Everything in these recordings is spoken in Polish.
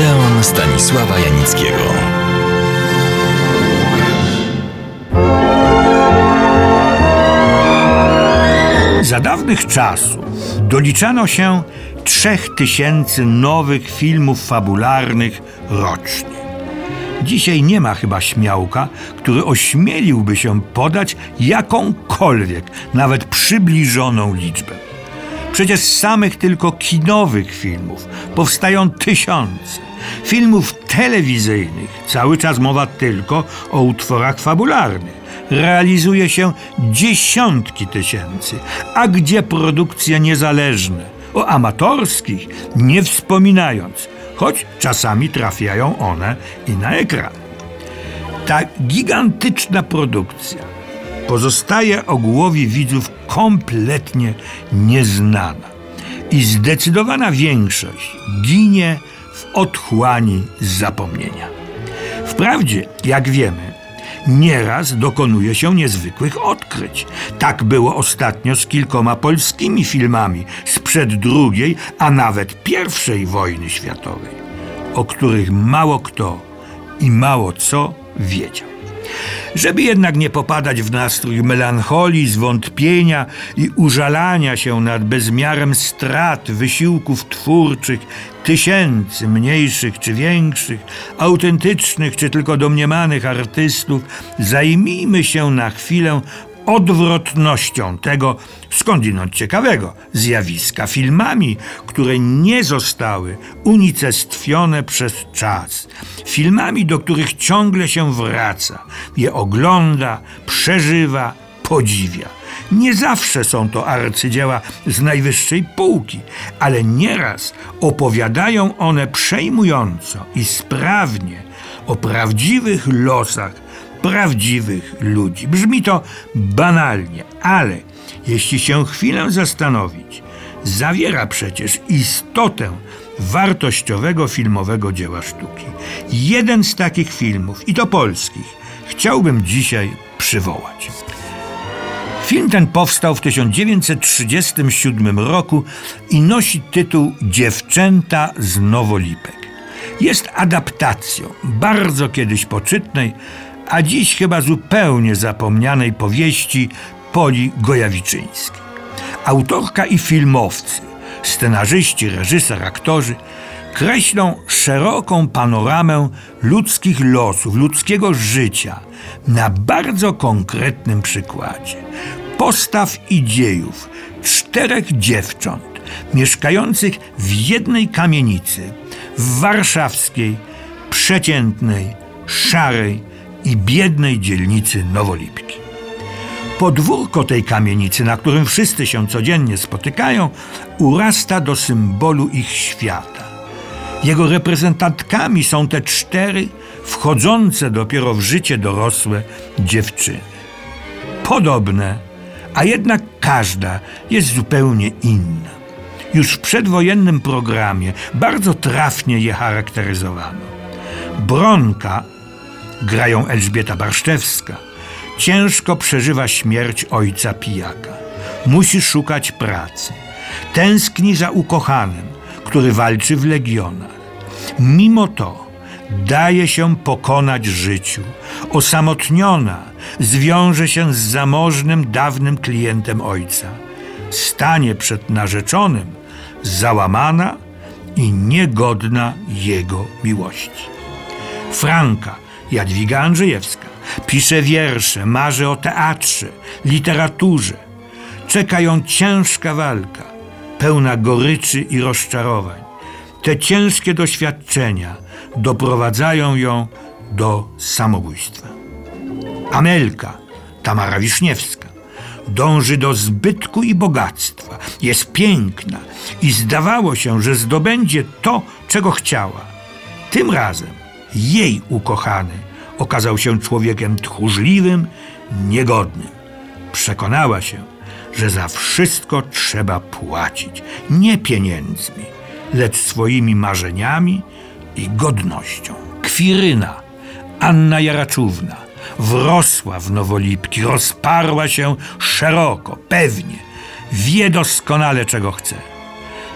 Odeon Stanisława Janickiego. Za dawnych czasów doliczano się trzech tysięcy nowych filmów fabularnych rocznie. Dzisiaj nie ma chyba śmiałka, który ośmieliłby się podać jakąkolwiek, nawet przybliżoną liczbę. Przecież z samych tylko kinowych filmów powstają tysiące. Filmów telewizyjnych, cały czas mowa tylko o utworach fabularnych. Realizuje się dziesiątki tysięcy, a gdzie produkcje niezależne? O amatorskich nie wspominając, choć czasami trafiają one i na ekran. Ta gigantyczna produkcja pozostaje ogółowi widzów kompletnie nieznana i zdecydowana większość ginie w otchłani zapomnienia. Wprawdzie, jak wiemy, nieraz dokonuje się niezwykłych odkryć. Tak było ostatnio z kilkoma polskimi filmami sprzed II, a nawet I wojny światowej, o których mało kto i mało co wiedział. Żeby jednak nie popadać w nastrój melancholii, zwątpienia i użalania się nad bezmiarem strat wysiłków twórczych tysięcy mniejszych czy większych, autentycznych czy tylko domniemanych artystów, zajmijmy się na chwilę odwrotnością tego skądinąd ciekawego zjawiska filmami, które nie zostały unicestwione przez czas, filmami, do których ciągle się wraca, je ogląda, przeżywa, podziwia. Nie zawsze są to arcydzieła z najwyższej półki, ale nieraz opowiadają one przejmująco i sprawnie o prawdziwych losach prawdziwych ludzi. Brzmi to banalnie, ale jeśli się chwilę zastanowić, zawiera przecież istotę wartościowego filmowego dzieła sztuki. Jeden z takich filmów, i to polskich, chciałbym dzisiaj przywołać. Film ten powstał w 1937 roku i nosi tytuł Dziewczęta z Nowolipek. Jest adaptacją bardzo kiedyś poczytnej, a dziś chyba zupełnie zapomnianej powieści Poli Gojawiczyńskiej. Autorka i filmowcy, scenarzyści, reżyser, aktorzy kreślą szeroką panoramę ludzkich losów, ludzkiego życia na bardzo konkretnym przykładzie. Postaw i dziejów czterech dziewcząt mieszkających w jednej kamienicy w warszawskiej, przeciętnej, szarej, i biednej dzielnicy Nowolipki. Podwórko tej kamienicy, na którym wszyscy się codziennie spotykają, urasta do symbolu ich świata. Jego reprezentantkami są te cztery wchodzące dopiero w życie dorosłe dziewczyny. Podobne, a jednak każda jest zupełnie inna. Już w przedwojennym programie bardzo trafnie je charakteryzowano. Bronka grają Elżbieta Barszczewska, ciężko przeżywa śmierć ojca pijaka. Musi szukać pracy. Tęskni za ukochanym, który walczy w legionach. Mimo to daje się pokonać życiu. Osamotniona zwiąże się z zamożnym, dawnym klientem ojca. Stanie przed narzeczonym, załamana i niegodna jego miłości. Franka Jadwiga Andrzejewska. Pisze wiersze, marzy o teatrze, literaturze. Czeka ją ciężka walka, pełna goryczy i rozczarowań. Te ciężkie doświadczenia doprowadzają ją do samobójstwa. Amelka, Tamara Wiszniewska, dąży do zbytku i bogactwa. Jest piękna i zdawało się, że zdobędzie to, czego chciała. Tym razem jej ukochany okazał się człowiekiem tchórzliwym, niegodnym. Przekonała się, że za wszystko trzeba płacić nie pieniędzmi, lecz swoimi marzeniami i godnością. Kwiryna, Anna Jaraczówna, wrosła w Nowolipki, rozparła się szeroko, pewnie, wie doskonale czego chce.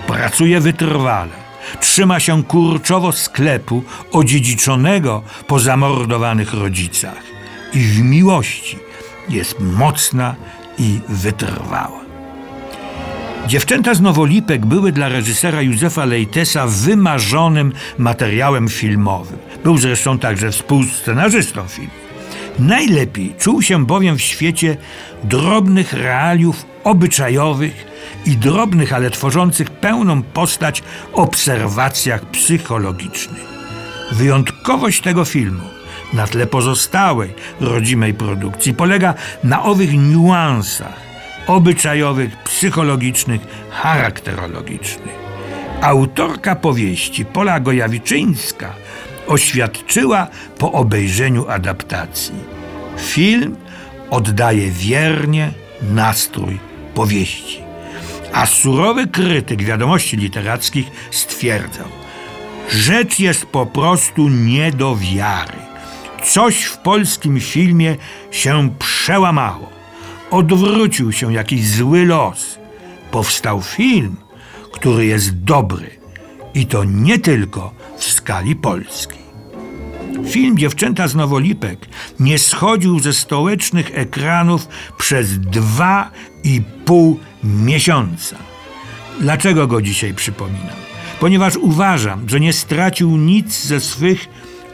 Pracuje wytrwale, trzyma się kurczowo sklepu odziedziczonego po zamordowanych rodzicach i w miłości jest mocna i wytrwała. Dziewczęta z Nowolipek były dla reżysera Józefa Lejtesa wymarzonym materiałem filmowym. Był zresztą także współscenarzystą filmu. Najlepiej czuł się bowiem w świecie drobnych realiów obyczajowych i drobnych, ale tworzących pełną postać obserwacjach psychologicznych. Wyjątkowość tego filmu na tle pozostałej rodzimej produkcji polega na owych niuansach obyczajowych, psychologicznych, charakterologicznych. Autorka powieści Pola Gojawiczyńska oświadczyła po obejrzeniu adaptacji. Film oddaje wiernie nastrój powieści. A surowy krytyk wiadomości literackich stwierdzał: Rzecz jest po prostu nie do wiary. Coś w polskim filmie się przełamało. Odwrócił się jakiś zły los. Powstał film, który jest dobry. I to nie tylko w skali polskiej. Film Dziewczęta z Nowolipek nie schodził ze stołecznych ekranów przez dwa i pół miesiąca. Dlaczego go dzisiaj przypominam? Ponieważ uważam, że nie stracił nic ze swych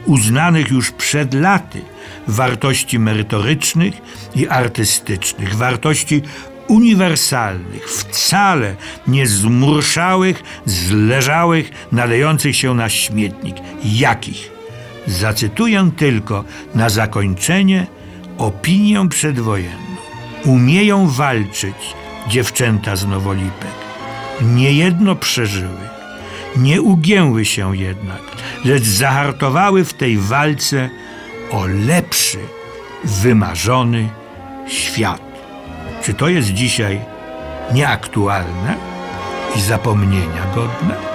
uznanych już przed laty wartości merytorycznych i artystycznych, wartości uniwersalnych, wcale nie zmurszałych, zleżałych, nadających się na śmietnik. Jakich? Zacytuję tylko na zakończenie opinię przedwojenną. Umieją walczyć dziewczęta z Nowolipek. Niejedno przeżyły. Nie ugięły się jednak, lecz zahartowały w tej walce o lepszy, wymarzony świat. Czy to jest dzisiaj nieaktualne i zapomnienia godne?